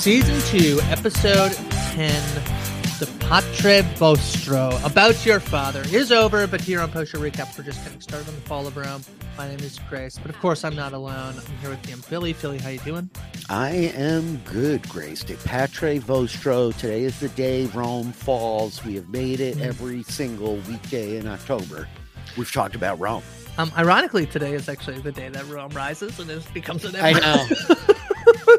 season two, episode 10, De Patre Vostro, about your father, is over, but here on Post Show Recap, we're just getting started on the fall of Rome. My name is Grace, but of course, I'm not alone. I'm here with Ian Filly. Filly, how you doing? I am good, Grace. De Patre Vostro. Today is the day Rome falls. We have made it every single weekday in October. We've talked about Rome. Um, ironically, today is actually the day that Rome rises and it becomes an empire. I know.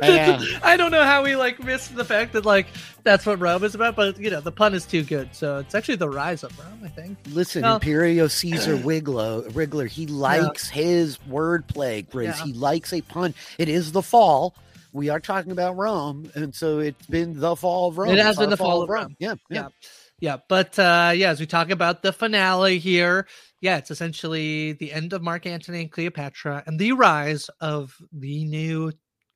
I don't know how we like missed the fact that like that's what Rome is about, but you know the pun is too good, so it's actually the rise of Rome. I think. Listen, Well- Imperio Caesar Wiglo, Wriggler, he likes his wordplay, Grace. Yeah. He likes a pun. It is the fall. We are talking about Rome, and so it's been the fall of Rome. It has It's been the fall of Rome. Yeah, yeah. Yeah. Yeah, but uh yeah, as we talk about the finale here, yeah, it's essentially the end of Mark Antony and Cleopatra and the rise of the new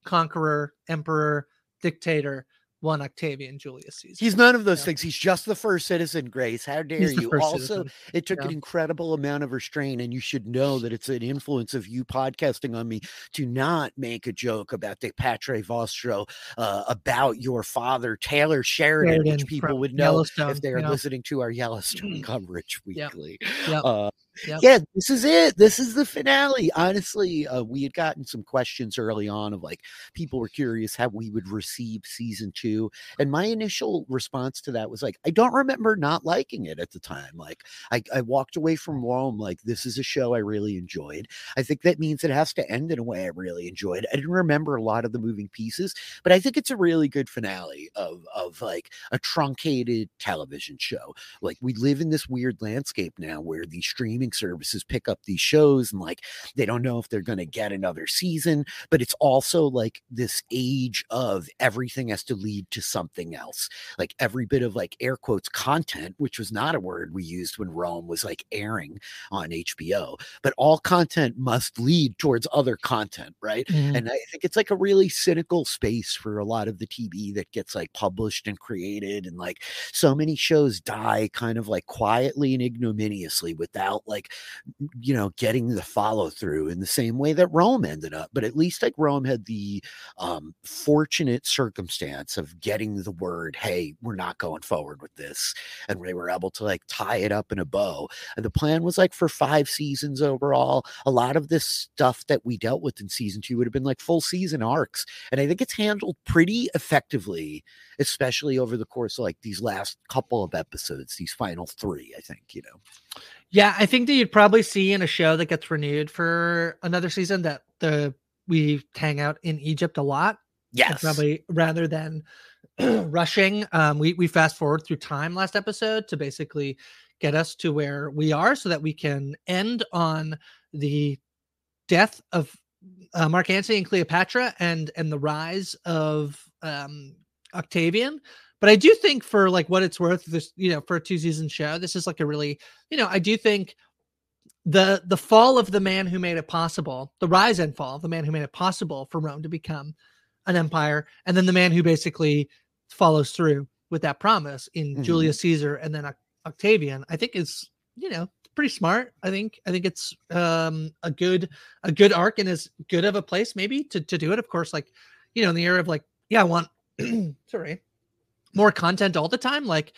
conqueror, emperor, dictator, one Octavian Julius Caesar. He's none of those Yeah. things. He's just the first citizen, Grace. How dare you? Also, citizen. it took Yeah. an incredible amount of restraint, and you should know that it's an influence of you podcasting on me to not make a joke about the Patre Vostro uh, about your father, Taylor Sheridan, Sheridan which people would know if they are yeah. listening to our Yellowstone coverage weekly. Yep. Uh, Yep. yeah, this is it. This is the finale. Honestly, uh, we had gotten some questions early on of like people were curious how we would receive season two. And my initial response to that was like, I don't remember not liking it at the time. Like, I, I walked away from Rome like, this is a show I really enjoyed. I think that means it has to end in a way I really enjoyed. I didn't remember a lot of the moving pieces, but I think it's a really good finale of, of like a truncated television show like we live in this weird landscape now where the streaming services pick up these shows and like they don't know if they're going to get another season but it's also like this age of everything has to lead to something else like every bit of like air quotes content which was not a word we used when rome was like airing on hbo but all content must lead towards other content right Mhm. and I think it's like a really cynical space for a lot of the TV that gets like published and created. And like so many shows die kind of like quietly and ignominiously without like, m- you know, getting the follow through in the same way that Rome ended up. But at least like Rome had the um, fortunate circumstance of getting the word, hey, we're not going forward with this. And they were able to like tie it up in a bow. And the plan was like for five seasons overall. A lot of this stuff that we dealt with in season two would have been like full season arcs. And I think it's handled pretty effectively, especially over the course of like these last couple of episodes, these final three, I think, you know. Yeah, I think that you'd probably see in a show that gets renewed for another season that the we hang out in Egypt a lot. Yes. Probably rather than rushing. Um, we we fast forward through time last episode to basically get us to where we are so that we can end on the death of uh, Mark Antony and Cleopatra and and the rise of um Octavian. But I do think for like what it's worth, this you know, for a two season show, this is like a really, you know, I do think the the fall of the man who made it possible, the rise and fall of the man who made it possible for Rome to become an empire, and then the man who basically follows through with that promise in Mhm. Julius Caesar and then Octavian, I think is you know pretty smart. I think I think it's um a good a good arc and as good of a place maybe to to do it. Of course, like you know in the era of like yeah, I want sorry more content all the time. Like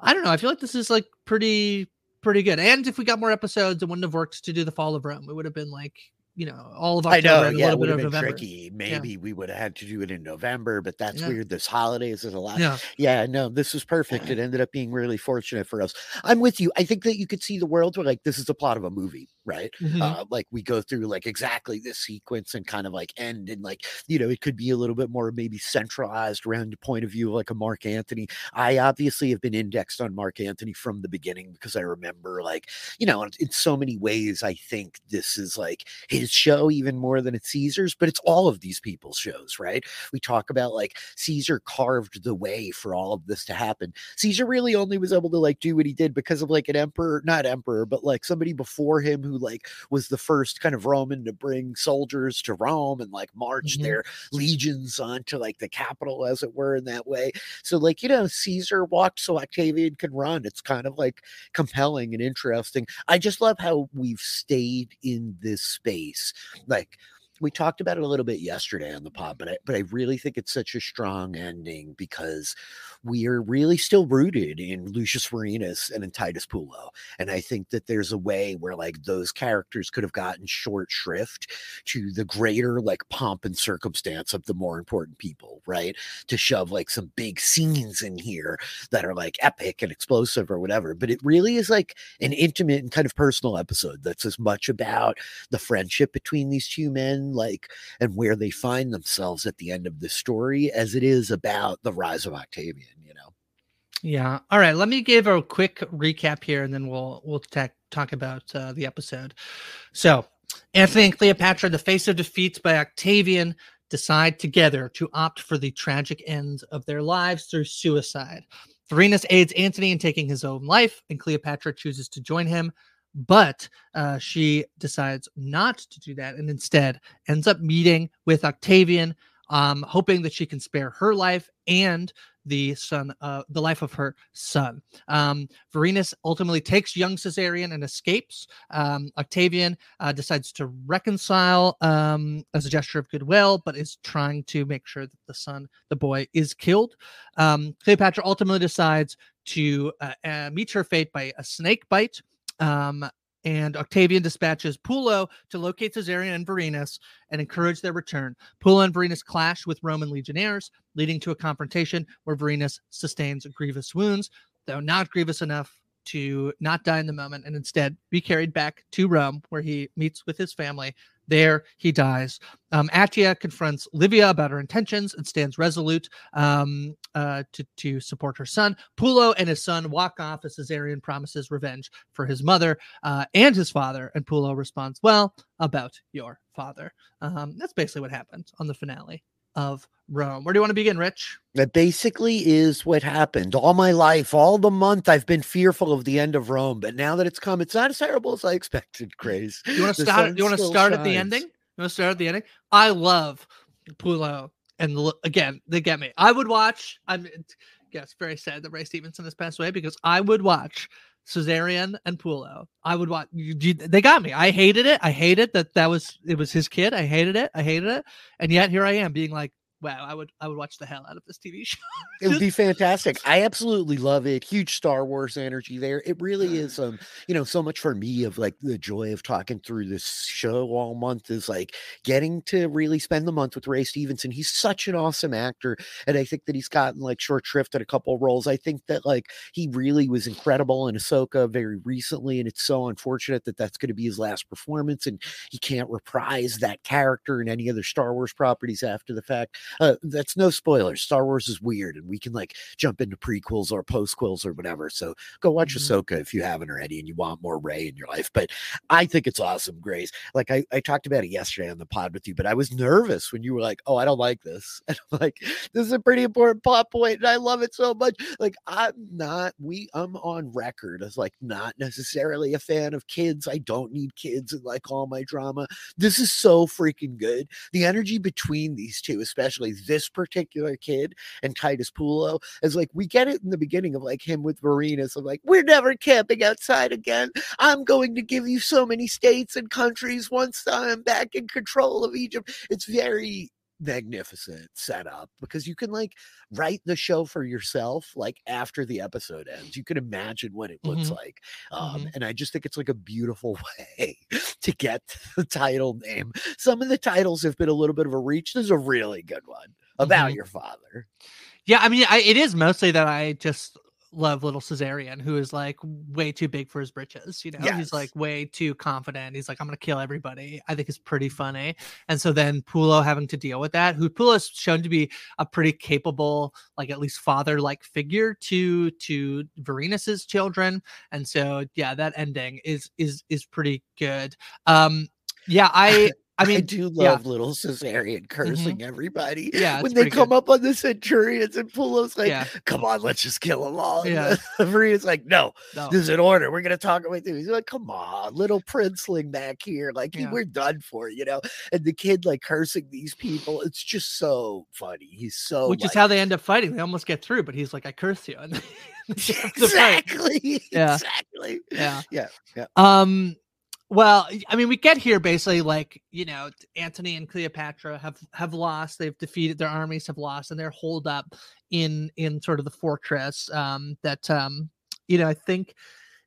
I don't know, I feel like this is like pretty pretty good. And if we got more episodes, it wouldn't have worked to do the fall of Rome. It would have been like you know all of I know, and a yeah, little it would bit have of November. tricky. Maybe we would have had to do it in November, but that's Yeah. weird. This holidays is a lot. Yeah. Yeah, no, this was perfect. It ended up being really fortunate for us. I'm with you. I think that you could see the world where like this is the plot of a movie, right? Mhm. Uh, like we go through like exactly this sequence and kind of like end and like you know it could be a little bit more maybe centralized around the point of view of like a Mark Antony. I obviously have been indexed on Mark Antony from the beginning because I remember like you know in, in so many ways I think this is like his show even more than it's Caesar's, but it's all of these people's shows, right? We talk about like Caesar carved the way for all of this to happen. Caesar really only was able to like do what he did because of like an emperor, not emperor, but like somebody before him who like was the first kind of Roman to bring soldiers to Rome and like march Mhm. their legions onto like the capital, as it were, in that way. So, like, you know, Caesar walked so Octavian can run. It's kind of like compelling and interesting. I just love how we've stayed in this space. Like, we talked about it a little bit yesterday on the pod, but I but I really think it's such a strong ending because we are really still rooted in Lucius Vorenus and in Titus Pullo. And I think that there's a way where like those characters could have gotten short shrift to the greater like pomp and circumstance of the more important people, right? To shove like some big scenes in here that are like epic and explosive or whatever. But it really is like an intimate and kind of personal episode that's as much about the friendship between these two men, like, and where they find themselves at the end of the story as it is about the rise of Octavian. You know yeah. All right. Let me give a quick recap here, and then we'll we'll ta- talk about uh, the episode. So, antony and Cleopatra, the face of defeats by Octavian, decide together to opt for the tragic end of their lives through suicide. Vorenus aids Antony in taking his own life, and Cleopatra chooses to join him, but uh, she decides not to do that, and instead ends up meeting with Octavian, um, hoping that she can spare her life and the son, uh, the life of her son. Um, Vorenus ultimately takes young Caesarion and escapes. Um, Octavian uh, decides to reconcile um, as a gesture of goodwill, but is trying to make sure that the son, the boy, is killed. Um, Cleopatra ultimately decides to uh, uh, meet her fate by a snake bite. Um, and Octavian dispatches Pullo to locate Caesarion and Vorenus and encourage their return. Pullo and Vorenus clash with Roman legionnaires, leading to a confrontation where Vorenus sustains grievous wounds, though not grievous enough to not die in the moment and instead be carried back to Rome, where he meets with his family there he dies. Um, Atia confronts Livia about her intentions and stands resolute um, uh, to, to support her son. Pullo and his son walk off as Caesarion promises revenge for his mother uh, and his father. And Pullo responds, Well, about your father. Um, that's basically what happens on the finale of Rome. Where do you want to begin, Rich? That basically is what happened. All my life, all the month, I've been fearful of the end of Rome, but now that it's come, it's not as terrible as I expected. Grace, you want to start? You want to start shines. at the ending? You want to start at the ending? I love Pullo, and again, they get me. I would watch. I'm. Yes, very sad that Ray Stevenson has passed away because I would watch Caesarion and Pullo. I would watch. You, you, they got me. I hated it. I hated that that was it was his kid. I hated it. I hated it. And yet here I am being like, wow, I would I would watch the hell out of this TV show. it would be fantastic. I absolutely love it. Huge Star Wars energy there. It really is um, you know, so much for me of like the joy of talking through this show all month is like getting to really spend the month with Ray Stevenson. He's such an awesome actor. And I think that he's gotten like short shrift at a couple of roles. I think that like he really was incredible in Ahsoka very recently. And it's so unfortunate that that's going to be his last performance and he can't reprise that character in any other Star Wars properties after the fact. Uh, that's no spoilers. Star Wars is weird, and we can like jump into prequels or postquels or whatever. So go watch mm-hmm. Ahsoka if you haven't already and you want more Ray in your life. But I think it's awesome, Grace. Like I, I talked about it yesterday on the pod with you, but I was nervous when you were like, "Oh, I don't like this," and I'm like, "This is a pretty important plot point, and I love it so much." Like I'm not. We I'm on record as like not necessarily a fan of kids. I don't need kids in like all my drama. This is so freaking good. The energy between these two, especially especially this particular kid and Titus Pullo, is like we get it in the beginning of like him with Vorenus of like, we're never camping outside again. I'm going to give you so many states and countries once I'm back in control of Egypt. It's very magnificent setup because you can like write the show for yourself like after the episode ends you can imagine what it looks mm-hmm. like um mm-hmm. and i just think it's like a beautiful way to get the title name some of the titles have been a little bit of a reach this is a really good one about mm-hmm. your father yeah i mean I, it is mostly that i just love little Caesarion, who is like way too big for his britches. You know, yes. he's like way too confident. He's like, I'm gonna kill everybody. I think it's pretty funny. And so then Pullo having to deal with that, who Pullo is shown to be a pretty capable, like at least father-like figure to to Vorenus's children. And so yeah, that ending is is is pretty good. Um yeah, I I mean, I do love yeah. little Caesarion cursing mm-hmm. everybody. Yeah, when they come good. up on the Centurions and Pullo's like, yeah. "Come on, let's just kill them all." Yeah, Maria's like, no, no, this is an order. We're gonna talk with you. He's like, "Come on, little princeling back here. Like, yeah. we're done for you know." And the kid like cursing these people. It's just so funny. He's so which like, is how they end up fighting. They almost get through, but he's like, "I curse you." exactly. Yeah. Exactly. Yeah. Yeah. Yeah. Um Well, I mean, we get here basically like you know Antony and Cleopatra have have lost. They've defeated their armies, have lost, and they're holed up in in sort of the fortress. Um, that um, you know, I think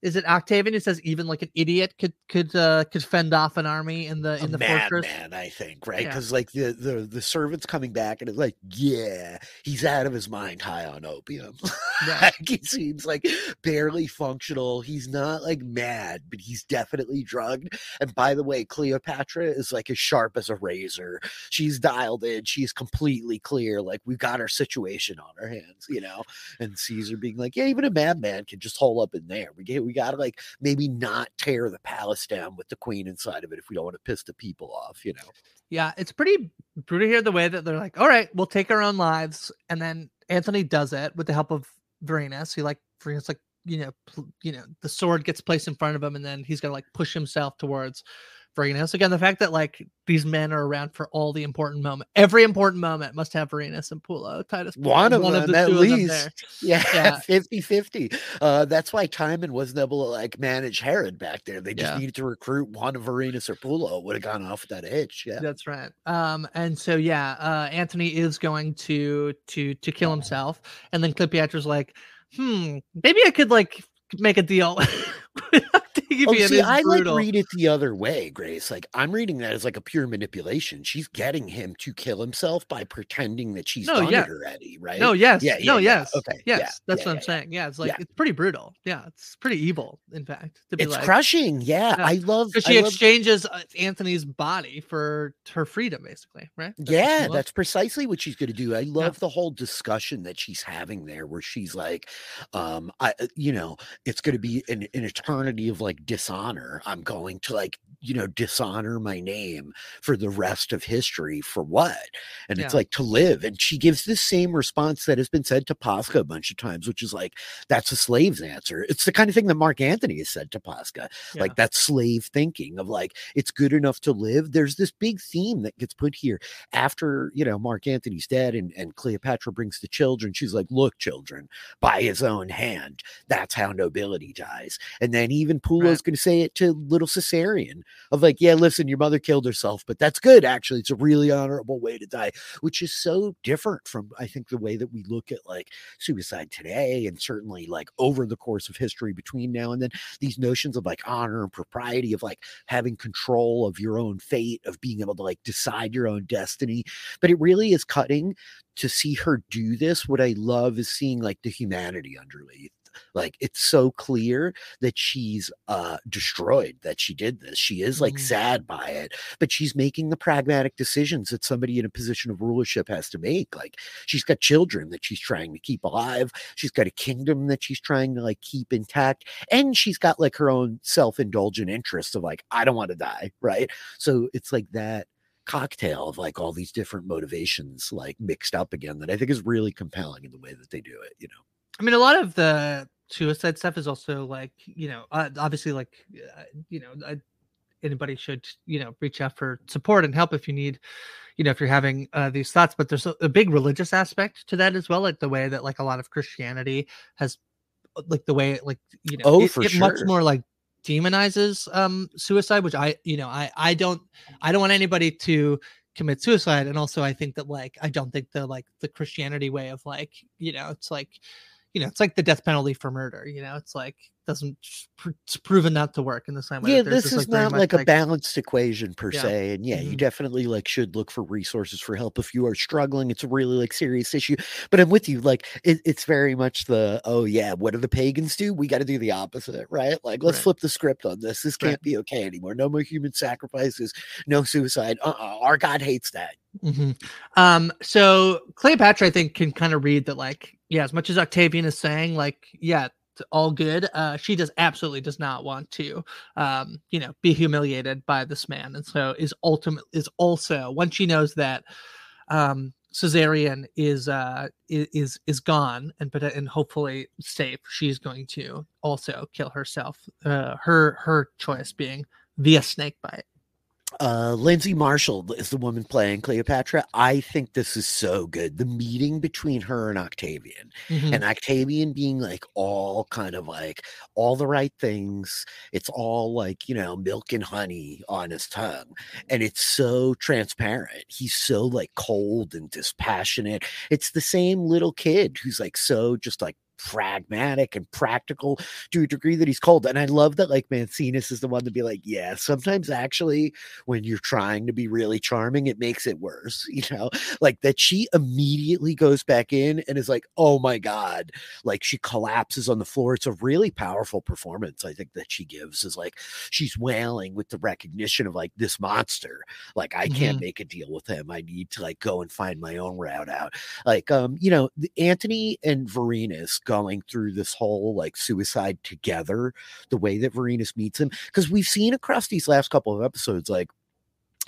is it Octavian who says even like an idiot could could uh could fend off an army in the in a the fortress? madman, I think, right? Yeah. Because like the, the the servant's coming back and it's like, yeah, he's out of his mind, high on opium. Right. like he seems like barely functional. He's not like mad, but he's definitely drugged. And by the way, Cleopatra is like as sharp as a razor. She's dialed in. She's completely clear. Like we've got our situation on our hands, you know. And Caesar being like, yeah, even a madman can just hole up in there. We get we got to like maybe not tear the palace down with the queen inside of it if we don't want to piss the people off, you know. Yeah, it's pretty brutal here the way that they're like, all right, we'll take our own lives, and then Antony does it with the help of Vorenus. He like Vorenus like you know pl- you know the sword gets placed in front of him, and then he's gonna like push himself towards Vorenus. Again, the fact that like these men are around for all the important moment, every important moment must have Vorenus and Pullo. Titus, One of them, at two of least. there. Yeah, Yeah. 50 50. Uh, that's why Timon wasn't able to like manage Herod back there. They just Yeah. needed to recruit one of Vorenus or Pullo. Would have gone off that hitch. Yeah. That's right. Um, and so yeah, uh, Antony is going to to to kill himself, and then Cleopatra's like, hmm, maybe I could like make a deal. Oh, see, I brutal. like read it the other way, Grace. Like I'm reading that as like a pure manipulation. She's getting him to kill himself by pretending that she's No, done yeah. it already, right? No, yes, Yeah, no, yeah, yeah. yes, Okay, yes. yeah, That's yeah, what I'm yeah, yeah. saying. Yeah, it's like Yeah. it's pretty brutal. Yeah, it's pretty evil, in fact, to be It's like crushing. Yeah, Yeah. I love. because she love exchanges uh, Antony's body for her freedom, basically, right? That's Yeah, that's precisely what she's going to do. I love the whole discussion that she's having there, where she's like, um, I, uh, you know, it's going to be an, an eternity of like dishonor. I'm going to like, you know, dishonor my name for the rest of history for what? And it's like to live. And she gives the same response that has been said to Posca a bunch of times, which is like, that's a slave's answer. It's the kind of thing that Mark Antony has said to Posca Yeah. like that slave thinking of like it's good enough to live there's this big theme that gets put here after you know mark antony's dead and, and cleopatra brings the children she's like look children by his own hand that's how nobility dies and then even pullo's Right. going to say it to little caesarion of like yeah listen your mother killed herself but that's good actually. It's a really honorable way to die which is so different from i think the way that we look at like suicide today and certainly like over the course of history between now and then these notions of like honor and propriety of like having control of your own fate of being able to like decide your own destiny. But it really is cutting to see her do this. What i love is seeing like the humanity underneath like it's so clear that she's uh destroyed that she did this. She is like Mhm. sad by it but she's making the pragmatic decisions that somebody in a position of rulership has to make like she's got children that she's trying to keep alive. She's got a kingdom that she's trying to like keep intact and she's got like her own self-indulgent interests of like i don't want to die right? So it's like that cocktail of like all these different motivations like mixed up again that i think is really compelling in the way that they do it you know I mean, a lot of the suicide stuff is also like, you know, uh, obviously, like, uh, you know, uh, anybody should, you know, reach out for support and help if you need, you know, if you're having uh, these thoughts. But there's a, a big religious aspect to that as well, like the way that like a lot of Christianity has, uh, like the way, like you know, Oh, it, for it much more like demonizes um suicide, which I, you know, I I don't I don't want anybody to commit suicide and also i think that like i don't think the like the christianity way of like you know it's like you know it's like the death penalty for murder you know it's like doesn't it's proven not to work in the same way yeah this just, is very not much, like a balanced equation per Yeah. se and yeah you Mhm. definitely like should look for resources for help if you are struggling it's a really like serious issue but i'm with you like it, it's very much the oh yeah what do the pagans do we got to do the opposite right like let's Right. flip the script on this this can't be okay anymore no more human sacrifices no suicide uh-uh. our god hates that Mhm. Um, so Cleopatra, I think, can kind of read that, like, yeah, as much as Octavian is saying, like, yeah, all good, uh, she does absolutely does not want to, um, you know, be humiliated by this man, and so is ultimate is also once she knows that, um, Caesarion is uh is is gone and but and hopefully safe, she's going to also kill herself. Uh, her her choice being via snake bite. Uh, Lindsay Marshall is the woman playing Cleopatra. I think this is so good. The meeting between her and Octavian, Mhm. and Octavian being like all kind of like all the right things. It's all like, you know, milk and honey on his tongue. And it's so transparent. He's so like cold and dispassionate. It's the same little kid who's like so just like pragmatic and practical to a degree that he's cold. And I love that like Maecenas is the one to be like, yeah, sometimes actually when you're trying to be really charming, it makes it worse, you know, like that she immediately goes back in and is like, oh my God, like she collapses on the floor. It's a really powerful performance, I think, that she gives is like she's wailing with the recognition of like this monster. Like, I can't make a deal with him. I need to like go and find my own route out. Like, um, you know, Antony and Vorenus going through this whole like suicide together, the way that Vorenus meets him, because we've seen across these last couple of episodes, like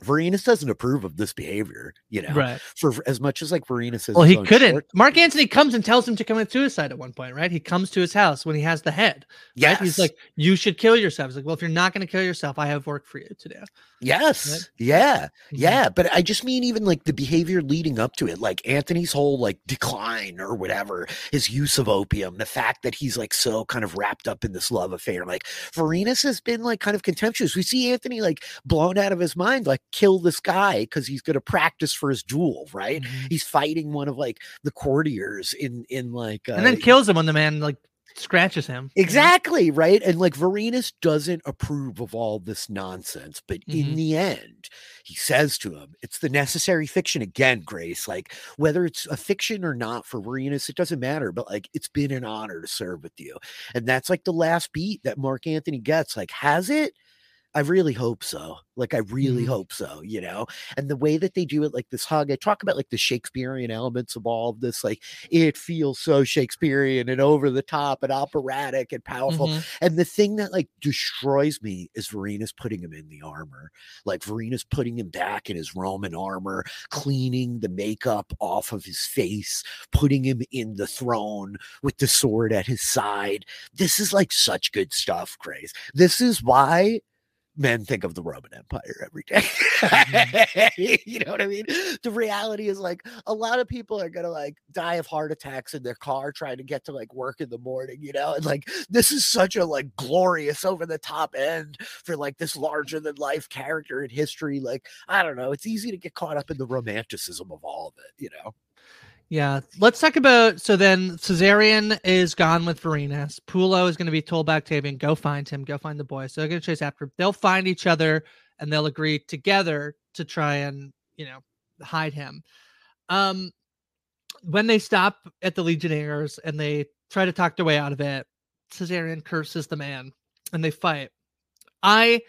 Vorenus doesn't approve of this behavior, you know, Right. for for as much as like Vorenus is. Well, he couldn't. Mark Antony comes and tells him to commit suicide at one point, right? He comes to his house when he has the head. Yes. Right? He's like, "You should kill yourself." He's like, "Well, if you're not going to kill yourself, I have work for you to do." yes. Yeah. Mhm. Yeah, but I just mean even like the behavior leading up to it, like Antony's whole like decline or whatever, his use of opium, the fact that he's like so kind of wrapped up in this love affair. Like Vorenus has been like kind of contemptuous. We see Antony like blown out of his mind, like kill this guy because he's going to practice for his duel, right? Mhm. He's fighting one of like the courtiers in in like uh, And then kills him when the man like scratches him. Exactly, right? And like Vorenus doesn't approve of all this nonsense, but in Mhm. the end, he says to him, it's the necessary fiction again, Grace. Like whether it's a fiction or not for Vorenus, it doesn't matter, but like it's been an honor to serve with you. And that's like the last beat that Mark Antony gets. Like, has it? I really hope so. Like, I really Mhm. hope so, you know? And the way that they do it, like this hug, I talk about like the Shakespearean elements of all of this. Like, it feels so Shakespearean and over the top and operatic and powerful. Mhm. And the thing that like destroys me is Vorenus putting him in the armor. Like Vorenus putting him back in his Roman armor, cleaning the makeup off of his face, putting him in the throne with the sword at his side. This is like such good stuff, Grace. This is why men think of the Roman Empire every day. Mm-hmm. you know what I mean? The reality is like a lot of people are gonna like die of heart attacks in their car trying to get to like work in the morning, you know, and like this is such a like glorious over the top end for like this larger than life character in history. Like, I don't know, it's easy to get caught up in the romanticism of all of it, you know. Yeah, let's talk about. So then, Caesarion is gone with Vorenus. Pullo is going to be told by Octavian, "Go find him. Go find the boy." So they're going to chase after. They'll find each other and they'll agree together to try and you know hide him. Um, when they stop at the Legionnaires and they try to talk their way out of it, Caesarion curses the man and they fight. I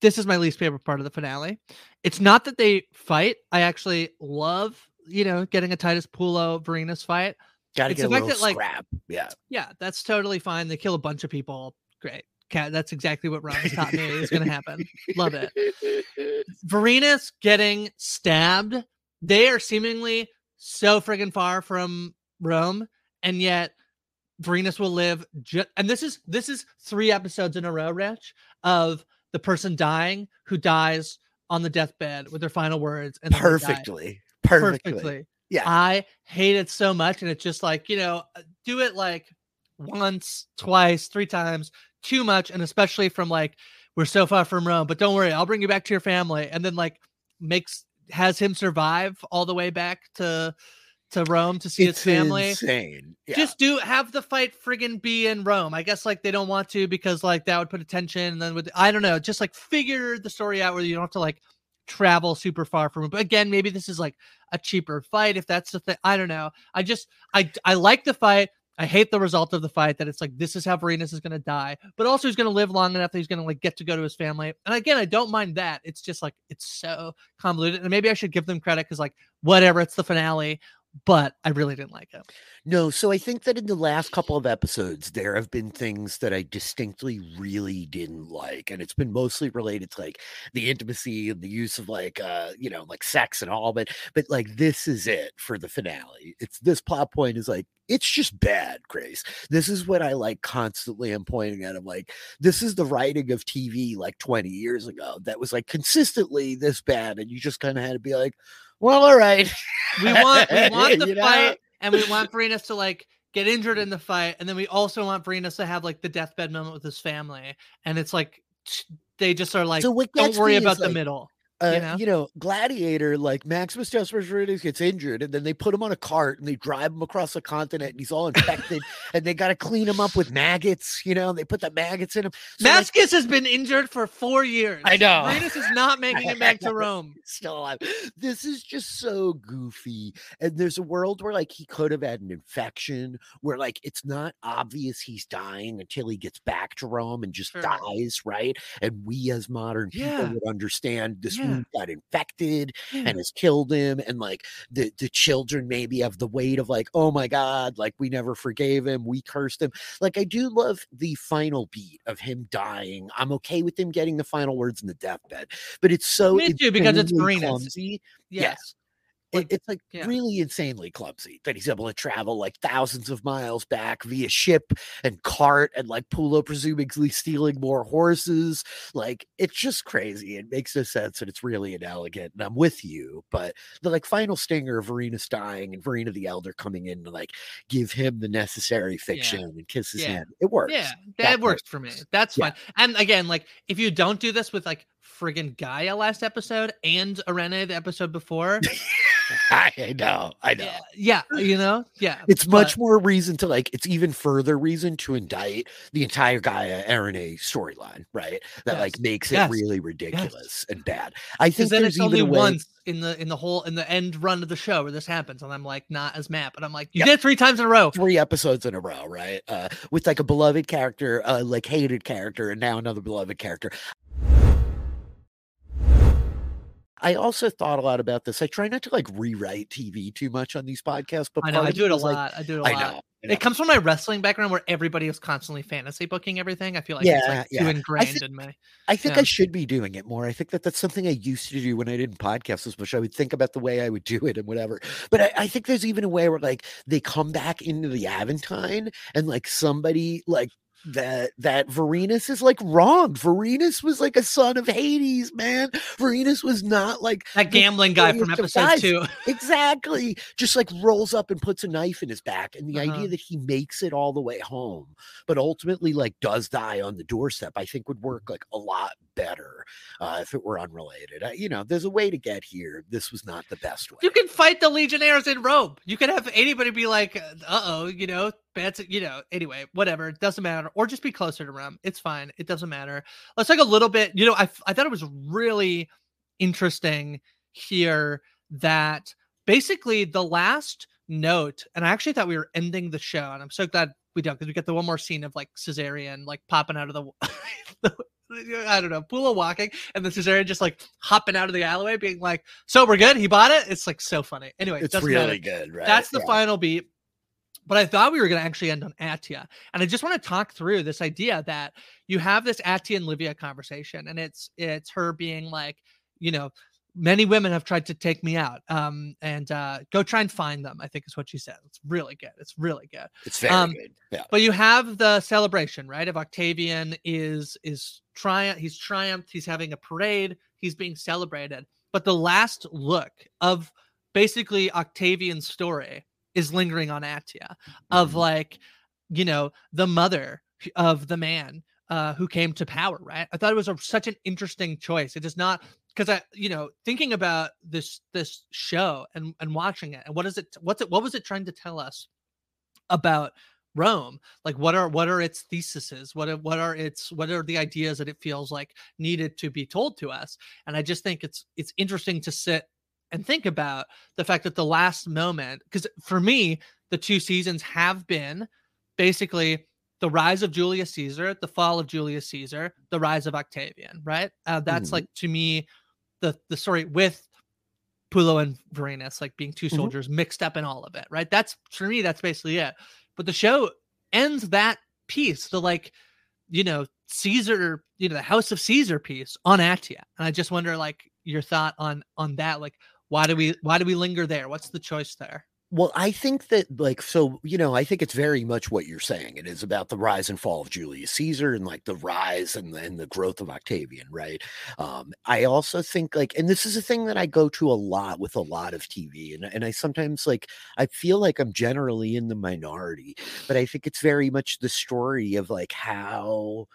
this is my least favorite part of the finale. It's not that they fight. I actually love, you know, getting a Titus Pullo Vorenus fight. Gotta It's get a little that, like. Yeah. Yeah, that's totally fine. They kill a bunch of people. Great. Cat, that's exactly what Ron taught me is going to happen. Love it. Vorenus getting stabbed. They are seemingly so friggin' far from Rome, and yet Vorenus will live. Ju- and this is this is three episodes in a row, Rich, of the person dying who dies on the deathbed with their final words and then they die. Perfectly. Perfectly. perfectly. Yeah. I hate it so much, and it's just like you know, uh, do it like once, twice, three times, too much, and especially from like we're so far from Rome. But don't worry, I'll bring you back to your family, and then like makes has him survive all the way back to to Rome to see it's his family. insane. Yeah. Just do have the fight friggin' be in Rome. I guess like they don't want to because like that would put attention and then with I don't know, just like figure the story out where you don't have to like travel super far from. But again, maybe this is like a cheaper fight if that's the thing. I don't know. I just I I like the fight. I hate the result of the fight that it's like this is how Vorenus is going to die, but also he's going to live long enough that he's going to like get to go to his family. And again, I don't mind that. It's just like it's so convoluted, and maybe I should give them credit because like whatever, it's the finale. But I really didn't like it. No, so I think that in the last couple of episodes, there have been things that I distinctly really didn't like. And it's been mostly related to like the intimacy and the use of like uh, you know, like sex and all, but but like this is it for the finale. It's this plot point is like it's just bad, Grace. This is what I like constantly am pointing at. I'm like, this is the writing of TV like 20 years ago that was like consistently this bad. And you just kind of had to be like, well, all right. We want we want the fight know? and we want Vorenus to like get injured in the fight, and then we also want Vorenus to have like the deathbed moment with his family, and it's like they just are like, so don't worry about the like, middle. Uh, you, know? you know, Gladiator, like Maximus Decimus gets injured, and then they put him on a cart and they drive him across the continent, and he's all infected, and they got to clean him up with maggots. You know, they put the maggots in him. So Mascus like, has been injured for four years. I know. Venus is not making it back to Rome. Still alive. This is just so goofy. And there's a world where like he could have had an infection, where like it's not obvious he's dying until he gets back to Rome and just sure. dies, right? And we as modern people yeah. would understand this. Yeah got infected and has killed him and like the the children maybe have the weight of like oh my god like we never forgave him we cursed him. Like i do love the final beat of him dying. I'm okay with him getting the final words in the deathbed but it's so Me too, because it's clumsy. Yes. yes like, it's like yeah. really insanely clumsy that he's able to travel like thousands of miles back via ship and cart and like Pullo presumably stealing more horses. Like it's just crazy. It makes no sense and it's really inelegant. And I'm with you, but the like final stinger of Vorenus dying and Vorena the Elder coming in to like give him the necessary fiction yeah. and kiss his yeah. hand. It works. Yeah, that, that works for me. That's fine. And again, like if you don't do this with like friggin' Gaia last episode and Irene the episode before. I know, I know. Yeah, yeah, you know, yeah. It's but, much more reason to like. It's even further reason to indict the entire Gaia Irene storyline, right? That yes. like makes it yes. really ridiculous yes. and bad. I think then it's only way... once in the in the whole in the end run of the show where this happens, and I'm like not as mad, but I'm like you did three times in a row, three episodes in a row, right? Uh, with like a beloved character, uh, like hated character, and now another beloved character. I also thought a lot about this. I try not to like rewrite TV too much on these podcasts, but I know I do it a lot. Like, I do it a lot. Know, I know. It comes from my wrestling background where everybody is constantly fantasy booking everything. I feel like yeah, it's like yeah. too ingrained in me. I think yeah. I should be doing it more. I think that that's something I used to do when I didn't podcast as much. I would think about the way I would do it and whatever. But I, I think there's even a way where like they come back into the Aventine and like somebody like that that Vorenus is like wrong. Vorenus was like a son of Hades, man. Vorenus was not like that gambling guy from episode two. exactly. Just like rolls up and puts a knife in his back. And the uh-huh. idea that he makes it all the way home, but ultimately like does die on the doorstep, I think would work like a lot better uh, if it were unrelated. You know, there's a way to get here. This was not the best way. You can fight the Legionnaires in Rome. You can have anybody be like, uh oh, you know, bad, you know, anyway, whatever. It doesn't matter. Or just be closer to Rome. It's fine. It doesn't matter. Let's talk a little bit. You know, I, I thought it was really interesting here that basically the last note, and I actually thought we were ending the show, and I'm so glad we don't because we get the one more scene of like Caesarion like popping out of the I don't know, Pullo walking, and the Caesarion just like hopping out of the alleyway, being like, "So we're good." He bought it. It's like so funny. Anyway, it's really matter. good, right? That's the yeah. final beat. But I thought we were going to actually end on Atia, and I just want to talk through this idea that you have this Atia and Livia conversation, and it's it's her being like, you know, many women have tried to take me out um and uh go try and find them i think is what she said. It's really good it's really good. It's very um, good yeah. but you have the celebration right of octavian is is triumph he's triumphed he's having a parade he's being celebrated but the last look of basically octavian's story is lingering on atia mm-hmm. of like you know the mother of the man uh, who came to power, right? I thought it was a, such an interesting choice. It is not because I, you know, thinking about this this show and and watching it, and what is it? What's it? What was it trying to tell us about Rome? Like, what are what are its theses? What are, what are its what are the ideas that it feels like needed to be told to us? And I just think it's it's interesting to sit and think about the fact that the last moment, because for me, the two seasons have been basically the rise of Julius Caesar, the fall of Julius Caesar, the rise of Octavian, right? Uh, that's mm-hmm. like to me the the story with Pullo and Vorenus like being 2 Mhm. soldiers mixed up in all of it, right? That's for me, that's basically it. But the show ends that piece, the like, you know, Caesar, you know, the House of Caesar piece on Atia. And I just wonder like your thought on on that. Like, why do we why do we linger there? What's the choice there? Well, I think that, like, so, you know, I think it's very much what you're saying. It is about the rise and fall of Julius Caesar and like the rise and, and the growth of Octavian, right? Um, I also think, like, and this is a thing that I go to a lot with a lot of TV. And, and I sometimes, like, I feel like I'm generally in the minority, but I think it's very much the story of like how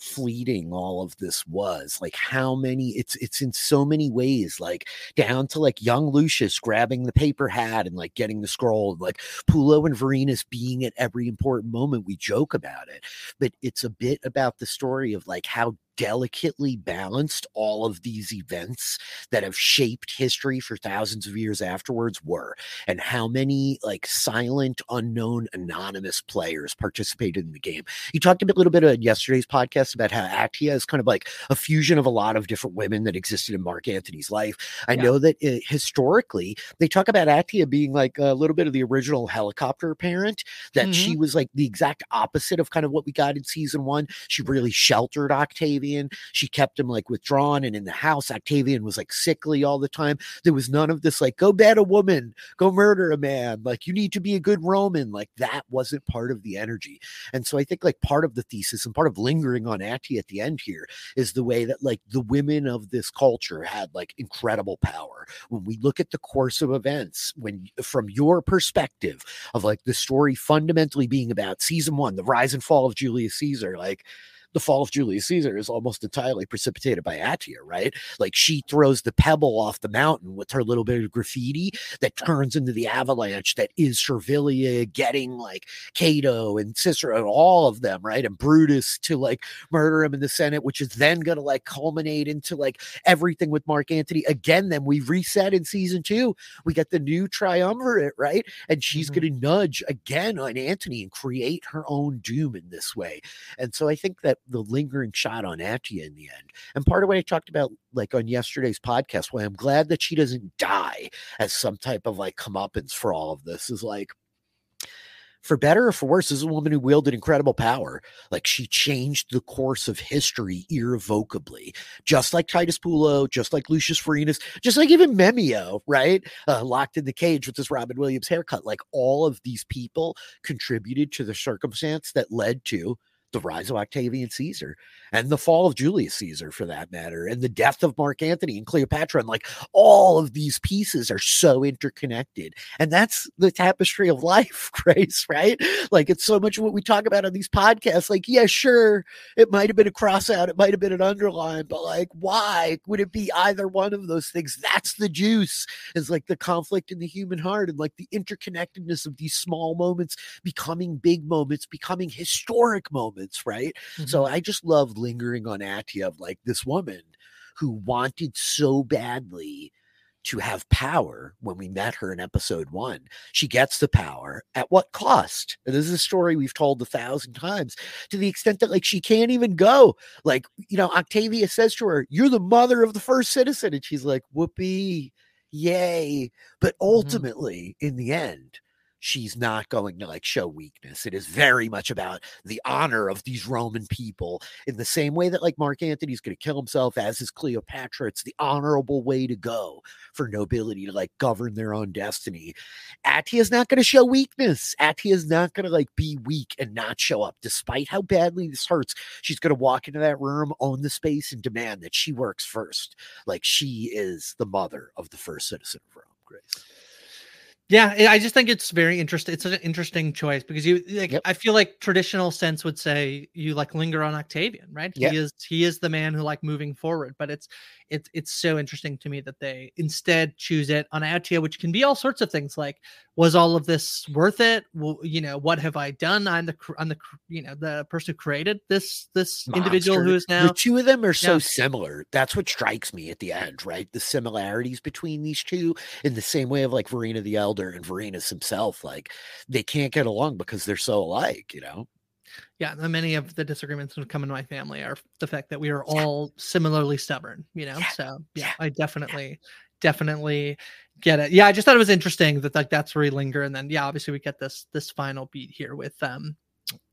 fleeting all of this was like how many it's it's in so many ways like down to like young lucius grabbing the paper hat and like getting the scroll like pullo and Vorenus being at every important moment we joke about it. But it's a bit about the story of like how delicately balanced all of these events that have shaped history for thousands of years afterwards were and how many like silent unknown anonymous players participated in the game. You talked a bit, little bit on yesterday's podcast about how atia is kind of like a fusion of a lot of different women that existed in mark antony's life. I Yeah. know that uh, historically they talk about atia being like a little bit of the original helicopter parent that she was like the exact opposite of kind of what we got in season one. She really sheltered octavian. She kept him like withdrawn and in the house. Octavian was like sickly all the time. There was none of this like go bet a woman go murder a man like you need to be a good roman. Like that wasn't part of the energy. And so i think like part of the thesis and part of lingering on Atia at the end here is the way that like the women of this culture had like incredible power. When we look at the course of events when from your perspective of like the story fundamentally being about season one the rise and fall of julius caesar like the fall of Julius Caesar is almost entirely precipitated by Atia, right? Like she throws the pebble off the mountain with her little bit of graffiti that turns into the avalanche that is Servilia getting like Cato and Cicero and all of them, right? And Brutus to like murder him in the Senate, which is then going to like culminate into like everything with Mark Antony. Again, then we reset in season two. We get the new triumvirate, right? And she's Mhm. going to nudge again on Antony and create her own doom in this way. And so I think that the lingering shot on Atia in the end, and part of what I talked about like on yesterday's podcast, why I'm glad that she doesn't die as some type of like comeuppance for all of this is like for better or for worse, is a woman who wielded incredible power. Like she changed the course of history irrevocably, just like Titus Pullo, just like Lucius Vorenus, just like even Memmio, right? Uh, locked in the cage with this Robin Williams haircut. Like all of these people contributed to the circumstance that led to the rise of Octavian Caesar and the fall of Julius Caesar, for that matter, and the death of Mark Antony and Cleopatra. And like all of these pieces are so interconnected. And that's the tapestry of life, Grace, right? Like it's so much what we talk about on these podcasts. Like, yeah, sure, it might have been a cross out, it might have been an underline, but like, why would it be either one of those things? That's the juice, is like the conflict in the human heart and like the interconnectedness of these small moments becoming big moments, becoming historic moments, right? So mm-hmm. I just love lingering on Atia of like this woman who wanted so badly to have power when we met her in episode one. She gets the power at what cost? And this is a story we've told a thousand times to the extent that like she can't even go. Like, you know, Octavia says to her, You're the mother of the first citizen. And she's like, Whoopee, yay. But mm-hmm. ultimately, in the end, she's not going to like show weakness. It is very much about the honor of these Roman people in the same way that like Mark Antony's going to kill himself as is Cleopatra. It's the honorable way to go for nobility to like govern their own destiny. Atia's not going to show weakness. Atia's not going to like be weak and not show up despite how badly this hurts. She's going to walk into that room, own the space and demand that she works first. Like she is the mother of the first citizen of Rome, Grace. Yeah, I- just think it's very interesting. It's an interesting choice because you like. Yep. I feel like traditional sense would say you like linger on Octavian, right? Yeah. He is he is the man who like moving forward. But it's it's it's so interesting to me that they instead choose it on Atia, which can be all sorts of things. Like, was all of this worth it? Well, you know, what have I done? I'm the I'm the you know the person who created this this individual who is now the two of them are so Yeah. similar. That's what strikes me at the end, right? The similarities between these two, in the same way of like Vorena the Elder and Vorenus himself, like they can't get along because they're so alike, you know. Yeah many of the disagreements that come in my family are the fact that we are all similarly stubborn you know Yeah. so yeah, Yeah. i definitely definitely get it. Yeah, I just thought it was interesting that like that's where we linger, and then yeah, obviously we get this this final beat here with um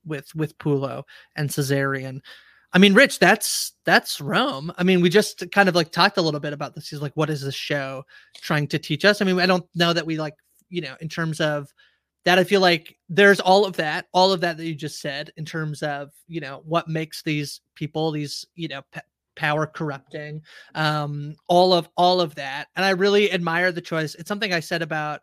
with with Pullo and Caesarion. I mean, Rich, that's that's Rome. I mean, we just kind of like talked a little bit about this. He's like, what is this show trying to teach us? I mean, I don't know that we like, you know, in terms of that, I feel like there's all of that, all of that that you just said in terms of, you know, what makes these people, these, you know, power corrupting, um, all of all of that. And I really admire the choice. It's something I said about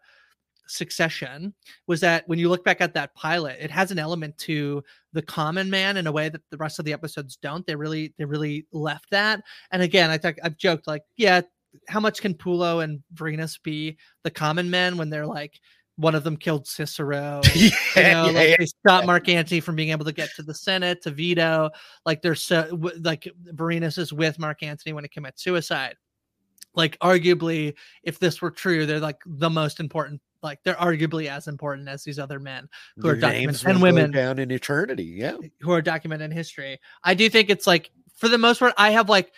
Succession was that when you look back at that pilot, it has an element to the common man in a way that the rest of the episodes don't. They really they really left that. And again, I think I've joked like, yeah, how much can Pullo and Vorenus be the common men when they're like one of them killed Cicero. yeah, you know, yeah, like yeah. they stopped Mark Antony from being able to get to the Senate to veto. Like they're so like Vorenus is with Mark Antony when he commits suicide. Like arguably, if this were true, they're like the most important like they're arguably as important as these other men who Their are documented and women down in eternity. Yeah, eh, who are documented in history. I do think it's like for the most part, I have like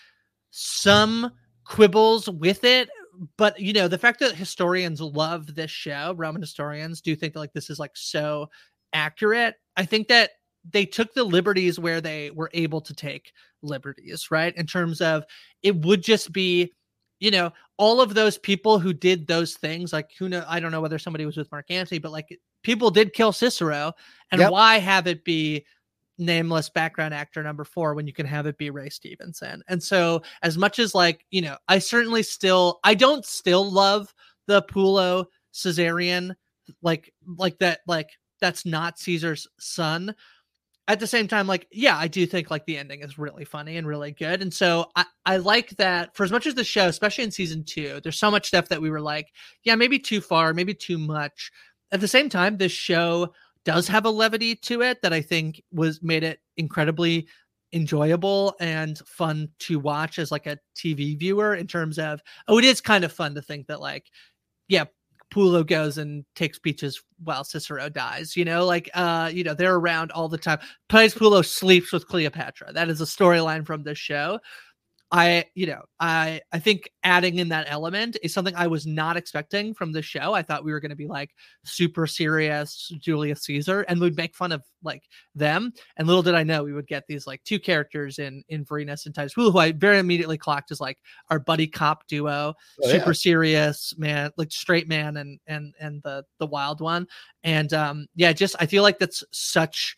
some quibbles with it, but you know the fact that historians love this show, Roman historians do think that like this is like so accurate. I think that they took the liberties where they were able to take liberties, right? In terms of it would just be you know, all of those people who did those things, like who know, I don't know whether somebody was with Mark Antony, but like people did kill Cicero. And yep. why have it be nameless background actor number four when you can have it be Ray Stevenson? And so, as much as like, you know, I certainly still, I don't still love the Pullo Caesarion, like, like that, like, that's not Caesar's son at the same time, like, yeah, I do think like the ending is really funny and really good. And so I, I like that for as much as the show, especially in season two, there's so much stuff that we were like, yeah, maybe too far, maybe too much. At the same time, this show does have a levity to it that I think was made it incredibly enjoyable and fun to watch as like a TV viewer in terms of oh it is kind of fun to think that like yeah Pullo goes and takes speeches while Cicero dies. You know, like uh, you know, they're around all the time. Plays Pullo sleeps with Cleopatra. That is a storyline from this show. I, you know, I I think adding in that element is something I was not expecting from the show. I thought we were going to be like super serious Julius Caesar and we'd make fun of like them. And little did I know we would get these like two characters in in Vorenus and Titus who I very immediately clocked as like our buddy cop duo, oh, super yeah. serious man, like straight man and and and the the wild one. And um yeah, just I feel like that's such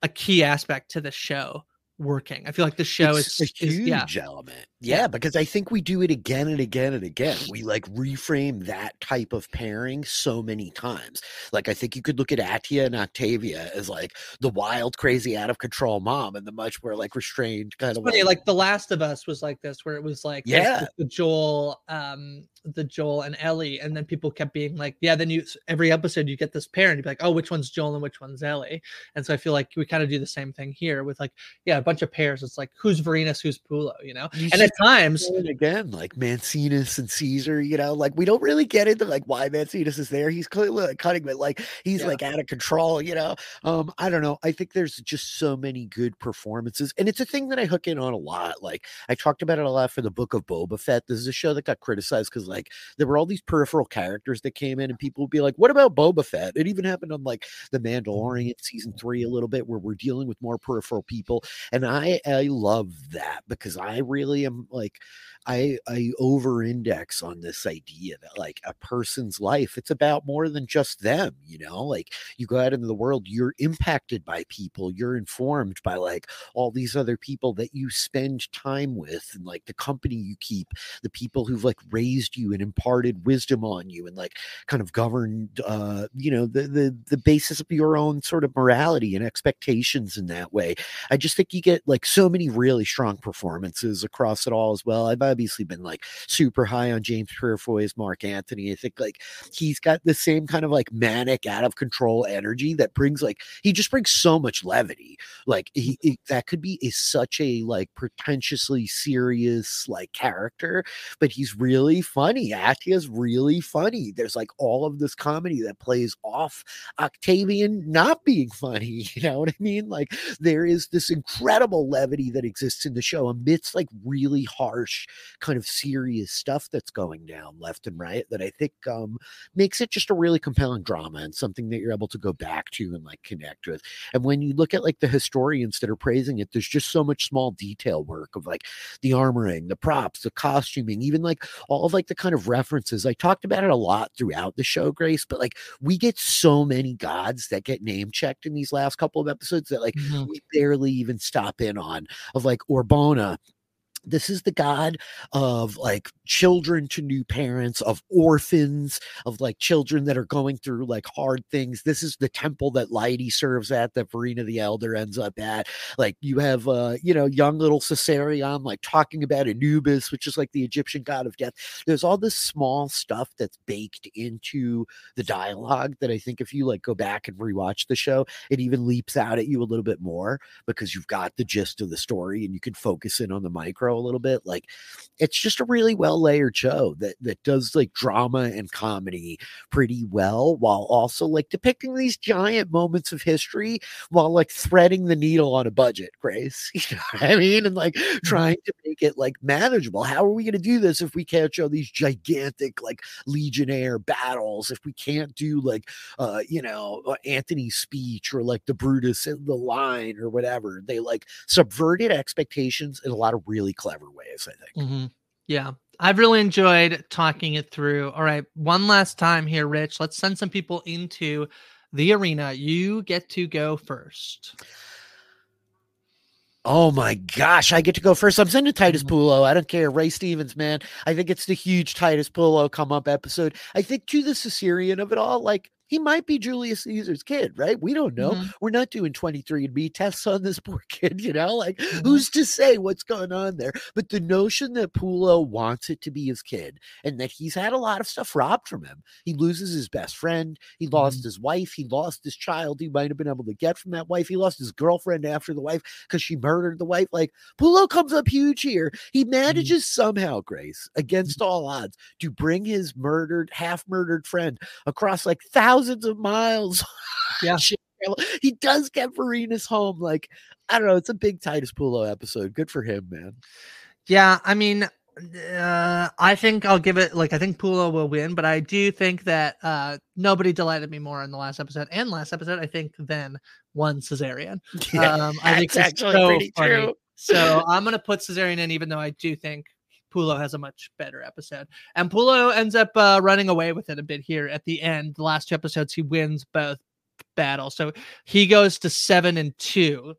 a key aspect to the show working. I feel like the show it's is a huge is, yeah. element. Yeah, yeah, because I think we do it again and again and again. We like reframe that type of pairing so many times. Like I think you could look at Atia and Octavia as like the wild, crazy, out of control mom, and the much more like restrained kind it's of. Funny, like The Last of Us was like this, where it was like yeah, the Joel, um, the Joel and Ellie, and then people kept being like, yeah, then you every episode you get this pair, and you'd be like, oh, which one's Joel and which one's Ellie, and so I feel like we kind of do the same thing here with like, yeah, bunch of pairs. It's like who's Vorenus, who's Pullo, you know, you and at times again like Maecenas and Caesar, you know, like we don't really get into like why Maecenas is there. He's clearly like, cutting, but like he's yeah. like out of control, you know. Um, I don't know. I think there's just so many good performances, and it's a thing that I hook in on a lot. Like I talked about it a lot for the book of Boba Fett. This is a show that got criticized because like there were all these peripheral characters that came in, and people would be like, "What about Boba Fett?" It even happened on like the Mandalorian season three a little bit, where we're dealing with more peripheral people, and I I love that because I really am like I I over index on this idea that like a person's life it's about more than just them, you know? Like you go out into the world, you're impacted by people, you're informed by like all these other people that you spend time with and like the company you keep, the people who've like raised you and imparted wisdom on you and like kind of governed uh you know the the the basis of your own sort of morality and expectations in that way. I just think you get like so many really strong performances across it all as well. I've obviously been like super high on James Purefoy's Mark Antony. I think like he's got the same kind of like manic, out of control energy that brings like he just brings so much levity. Like he, he that could be is such a like pretentiously serious like character, but he's really funny. Atia's really funny. There's like all of this comedy that plays off Octavian not being funny. You know what I mean? Like there is this incredible incredible levity that exists in the show amidst like really harsh, kind of serious stuff that's going down left and right that I think um, makes it just a really compelling drama and something that you're able to go back to and like connect with. And when you look at like the historians that are praising it, there's just so much small detail work of like the armoring, the props, the costuming, even like all of like the kind of references. I talked about it a lot throughout the show, Grace, but like we get so many gods that get name checked in these last couple of episodes that like mm-hmm. we barely even stop in on of like Orbona this is the god of like children to new parents of orphans of like children that are going through like hard things. This is the temple that Lyde serves at that Vorena the elder ends up at. Like you have uh you know young little Caesarion like talking about Anubis which is like the Egyptian god of death. There's all this small stuff that's baked into the dialogue that I think if you like go back and rewatch the show it even leaps out at you a little bit more because you've got the gist of the story and you can focus in on the micro a little bit. Like it's just a really well layered show that that does like drama and comedy pretty well while also like depicting these giant moments of history while like threading the needle on a budget, Grace. You know what I mean? And like mm-hmm. trying to make it like manageable. How are we going to do this if we can't show these gigantic like legionnaire battles? If we can't do like uh you know Antony's speech or like the Brutus in the line or whatever. They like subverted expectations in a lot of really clever ways, I think. Mm-hmm. Yeah. I've really enjoyed talking it through. All right. One last time here, Rich. Let's send some people into the arena. You get to go first. Oh my gosh, I get to go first. I'm sending Titus mm-hmm. I don't care. Ray Stevens, man. I think it's the huge Titus Pullo come up episode. I think to the Caesarion of it all, like he might be Julius Caesar's kid, right? We don't know. Mm-hmm. We're not doing 23andMe tests on this poor kid, you know? Like, mm-hmm. who's to say what's going on there? But the notion that Pullo wants it to be his kid and that he's had a lot of stuff robbed from him. He loses his best friend. He lost mm-hmm. his wife. He lost his child he might have been able to get from that wife. He lost his girlfriend after the wife because she murdered the wife. Like, Pullo comes up huge here. He mm-hmm. manages somehow, Grace, against mm-hmm. all odds, to bring his murdered, half murdered friend across like thousands thousands of miles. Yeah. he does get Vorenus home. Like, I don't know. It's a big Titus Pullo episode. Good for him, man. Yeah. I mean, uh, I think I'll give it like I think Pullo will win, but I do think that uh, nobody delighted me more in the last episode and last episode. I think than one Caesarion. Yeah, um, I think it's actually so pretty funny. true. So I'm gonna put Caesarion in, even though I do think Pullo has a much better episode. And Pullo ends up uh, running away with it a bit here at the end. The last two episodes, he wins both battles. So he goes to seven and two.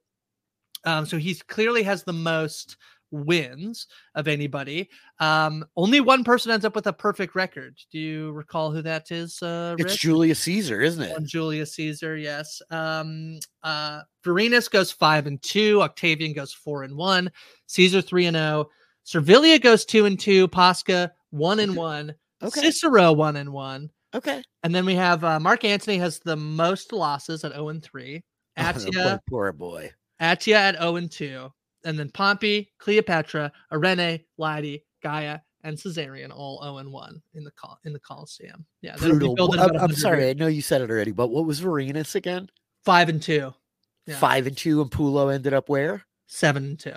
Um, so he clearly has the most wins of anybody. Um, only one person ends up with a perfect record. Do you recall who that is? Uh, it's Julius Caesar, isn't it? Julius Caesar, yes. Um, uh, Vorenus goes five and two. Octavian goes four and one. Caesar three and zero. Oh. Servilia goes two and two. Posca one and one. Okay. Cicero one and one. Okay. And then we have uh, Mark Antony has the most losses at 0 and 3. Atia, oh, poor boy. Atia at 0 and 2. And then Pompey, Cleopatra, Eirene, Lyde, Gaia, and Caesarion all 0 and 1 in the col- in the Coliseum. Yeah. Brutal. I'm, I'm sorry, I know you said it already, but what was Vorenus again? Five and two. Yeah. Five and two, and Pullo ended up where? Seven and two.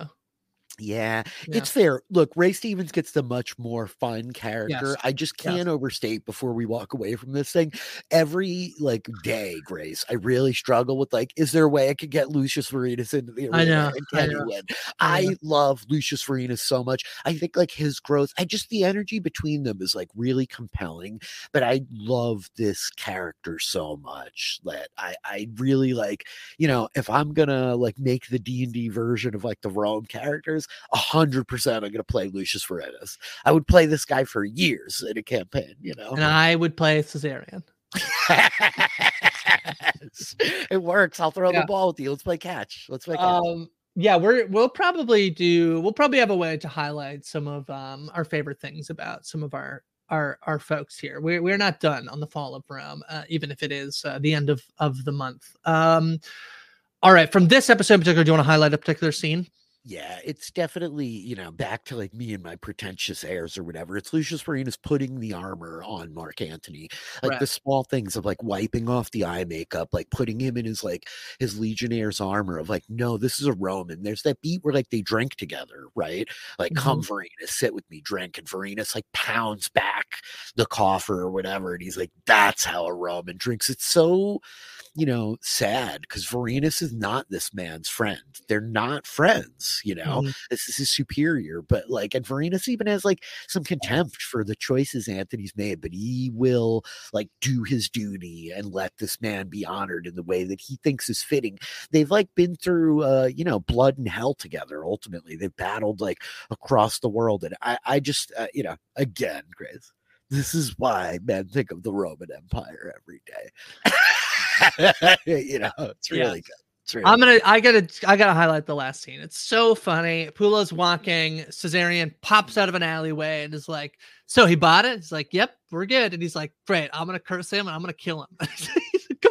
Yeah, yeah, it's fair. Look, Ray Stevens gets the much more fun character. Yes. I just can't yes. overstate before we walk away from this thing. Every like day, Grace, I really struggle with like, is there a way I could get Lucius Vorenus into the arena I know, and can I know. win? I, I love Lucius Vorenus so much. I think like his growth, I just the energy between them is like really compelling. But I love this character so much that I I really like. You know, if I'm gonna like make the D and D version of like the Rome characters a hundred percent I'm gonna play Lucius Vorenus. I would play this guy for years in a campaign, you know. And I would play Caesarion. it works. I'll throw yeah. the ball with you. Let's play catch. Let's play catch. Um, yeah, we're we'll probably do we'll probably have a way to highlight some of um our favorite things about some of our our our folks here. We're we're not done on the fall of Rome, uh, even if it is uh, the end of of the month. Um, all right, from this episode in particular, do you want to highlight a particular scene? Yeah, it's definitely, you know, back to like me and my pretentious airs or whatever. It's Lucius Marinas putting the armor on Mark Antony. Like Right. the small things of like wiping off the eye makeup, like putting him in his like his Legionnaire's armor of like, no, this is a Roman. There's that beat where like they drink together, right? Like, come mm-hmm. Vorenus, sit with me, drink. And Vorenus like pounds back the coffer or whatever. And he's like, that's how a Roman drinks. It's so you know, sad because Vorenus is not this man's friend. They're not friends, you know. Mhm. This is his superior, but like, and Vorenus even has like some contempt for the choices Antony's made, but he will like do his duty and let this man be honored in the way that he thinks is fitting. They've like been through, uh, you know, blood and hell together. Ultimately, they've battled like across the world, and I, I just, uh, you know, again, Grace. This is why men think of the Roman Empire every day. you know, it's really Yes. good. It's really I'm gonna I gotta I gotta highlight the last scene. It's so funny. Pullo's walking, Caesarion pops out of an alleyway and is like, So he bought it? He's like, Yep, we're good. And he's like, Great, I'm gonna curse him and I'm gonna kill him.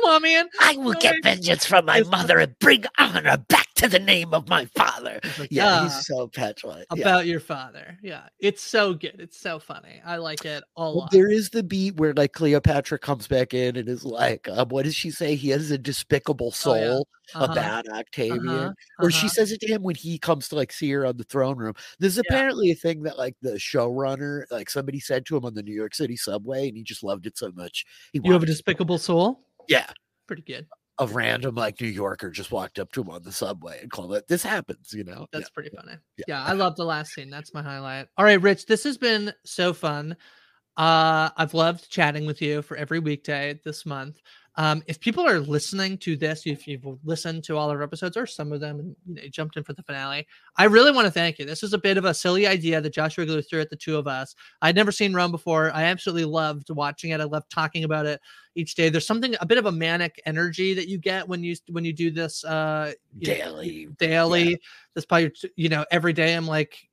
Come on, man. I will get vengeance from my It's- mother and bring honor back to the name of my father. Like, Yeah, "Ah, he's so petulant. Yeah. about your father. Yeah. It's so good. It's so funny. I like it a Well, lot. there is the beat where like Cleopatra comes back in and is like, um, what does she say? He has a despicable Oh, yeah. soul Uh-huh, about Octavian. uh-huh, Or she uh-huh. says it to him when he comes to like see her on the throne room. This is Yeah. apparently a thing that like the showrunner, like somebody said to him on the New York City subway, and he just loved it so much. He You have a despicable soul? Yeah. Pretty good. A random like New Yorker just walked up to him on the subway and called it. This happens, you know. That's pretty funny. Yeah. Yeah. I love the last scene. That's my highlight. All right, Rich, this has been so fun. Uh, I've loved chatting with you for every weekday this month. Um, if people are listening to this, if you've listened to all our episodes or some of them and you know, jumped in for the finale, I really want to thank you. This is a bit of a silly idea that Josh Wrigley threw at the two of us. I'd never seen Rome before. I absolutely loved watching it. I loved talking about it each day. There's something a bit of a manic energy that you get when you when you do this uh you know, Daily. daily. This probably you know every day. I'm like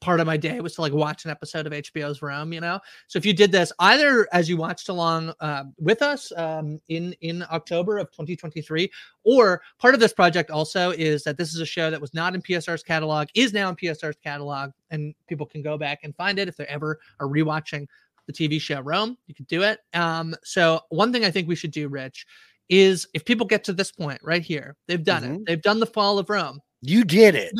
part of my day was to like watch an episode of HBO's Rome. You know, so if you did this either as you watched along uh, with us um, in in October of 2023, or part of this project also is that this is a show that was not in PSR's catalog, is now in PSR's catalog, and people can go back and find it if they ever are rewatching the TV show Rome. You can do it. Um, so one thing I think we should do, Rich, is if people get to this point right here, they've done it. Mhm. They've done the fall of Rome. You did it.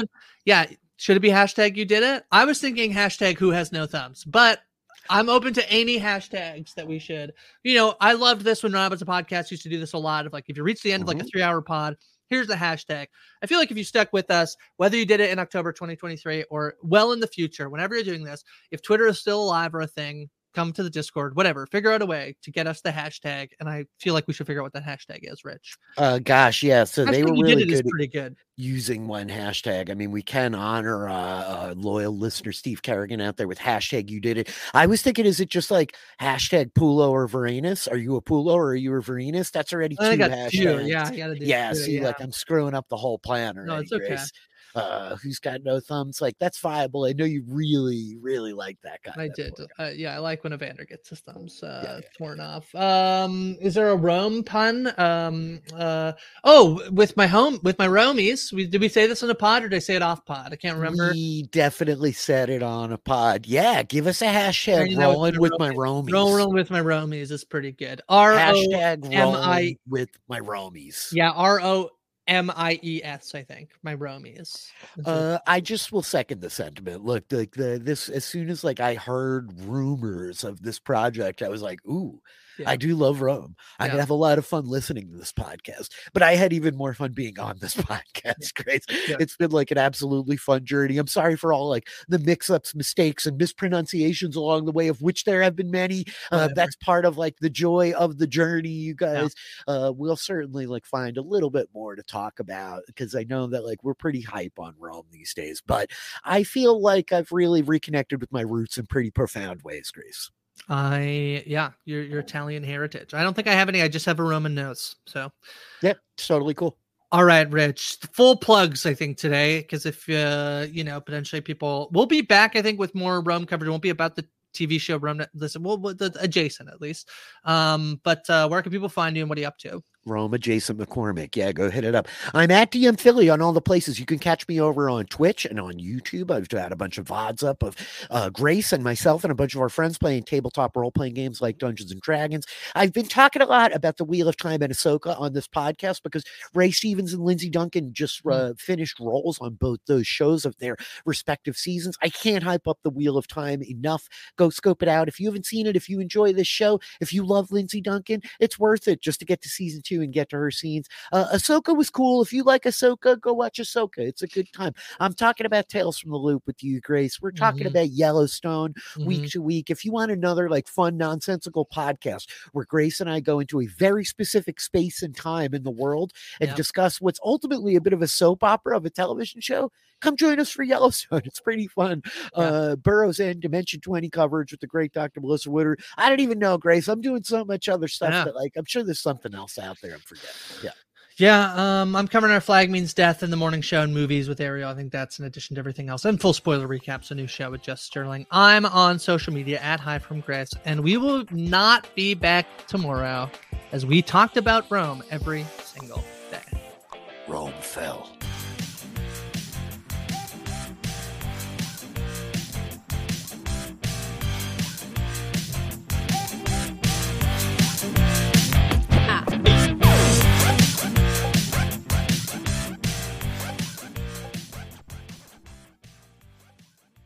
Yeah. Should it be hashtag you did it? I was thinking hashtag who has no thumbs, but I'm open to any hashtags that we should. You know, I loved this when Rob was a podcast, used to do this a lot of like if you reach the end of like a Mhm. three hour pod, here's the hashtag. I feel like if you stuck with us, whether you did it in October 2023 or well in the future, whenever you're doing this, if Twitter is still alive or a thing, come to the Discord, whatever, figure out a way to get us the hashtag. And I feel like we should figure out what that hashtag is, Rich. Uh, gosh, yeah. So they were really did it is good pretty good. using one hashtag. I mean, we can honor uh, loyal listener Steve Kerrigan out there with hashtag you did it. I was thinking, is it just like hashtag Pullo or Vorenus? Are you a Pullo or are you a Vorenus? That's already two hashtags. two. Yeah, I gotta do Yeah, two, see, like I'm screwing up the whole plan already, No, it's okay. Grace. Uh, who's got no thumbs? Like that's viable. I know you really, really like that guy. I that did. Uh, yeah, I like when Evander gets his thumbs uh, yeah, torn off. Um, is there a Rome pun? Um, uh, oh, with my home, with my Romies. We, did we say this on a pod or did I say it off pod? I can't remember. We definitely said it on a pod. Yeah, give us a hashtag Already know it's rolling with my romies. Rolling with my Romies is pretty good. R O Hashtag M I- with my romies. yeah R O M I E S. I think my Romies. Uh, I just will second the sentiment. Look, like the this as soon as like I heard rumors of this project, I was like, ooh, Yeah. I do love Rome. I Yeah. can have a lot of fun listening to this podcast. But I had even more fun being on this podcast, Grace. It's been like an absolutely fun journey. I'm sorry for all like the mix-ups, mistakes, and mispronunciations along the way, of which there have been many. Uh, that's part of like the joy of the journey, you guys. Uh, we'll certainly like find a little bit more to talk about because I know that like we're pretty hype on Rome these days. But I feel like I've really reconnected with my roots in pretty profound ways, Grace. I yeah, your your Italian heritage. I don't think I have any. I just have a Roman nose. So Yep, totally cool. All right, Rich. Full plugs, I think today, because if uh, you know, potentially people will be back. I think with more Rome coverage. It won't be about the TV show Rome. Listen, well, well, the adjacent at least. Um, but uh, where can people find you and what are you up to? Roma Jason McCormick. Yeah, go hit it up. I'm at DM Filly on all the places. You can catch me over on Twitch and on YouTube. I've had a bunch of VODs up of uh, Grace and myself and a bunch of our friends playing tabletop role playing games like Dungeons and Dragons. I've been talking a lot about the Wheel of Time and Ahsoka on this podcast because Ray Stevens and Lindsay Duncan just Mm. uh, finished roles on both those shows of their respective seasons. I can't hype up the Wheel of Time enough. Go scope it out. If you haven't seen it, if you enjoy this show, if you love Lindsay Duncan, it's worth it just to get to season two and get to her scenes. Uh, Ahsoka was cool. If you like Ahsoka, go watch Ahsoka. It's a good time. I'm talking about Tales from the Loop with you, Grace. We're talking Mhm. about Yellowstone Mhm. week to week. If you want another like fun, nonsensical podcast where Grace and I go into a very specific space and time in the world and Yep. discuss what's ultimately a bit of a soap opera of a television show, come join us for Yellowstone. It's pretty fun. Yeah. Uh, Burrow's End, Dimension 20 coverage with the great Dr. Melissa Woodard. I don't even know, Grace. I'm doing so much other stuff Yeah. that like I'm sure there's something else out there I'm forgetting. Yeah. Yeah, um, I'm covering our flag means death in the morning show and movies with Ariel. I think that's in addition to everything else. And full spoiler recaps, a new show with Jess Sterling. I'm on social media at High from Grace, and we will not be back tomorrow as we talked about Rome every single day. Rome fell.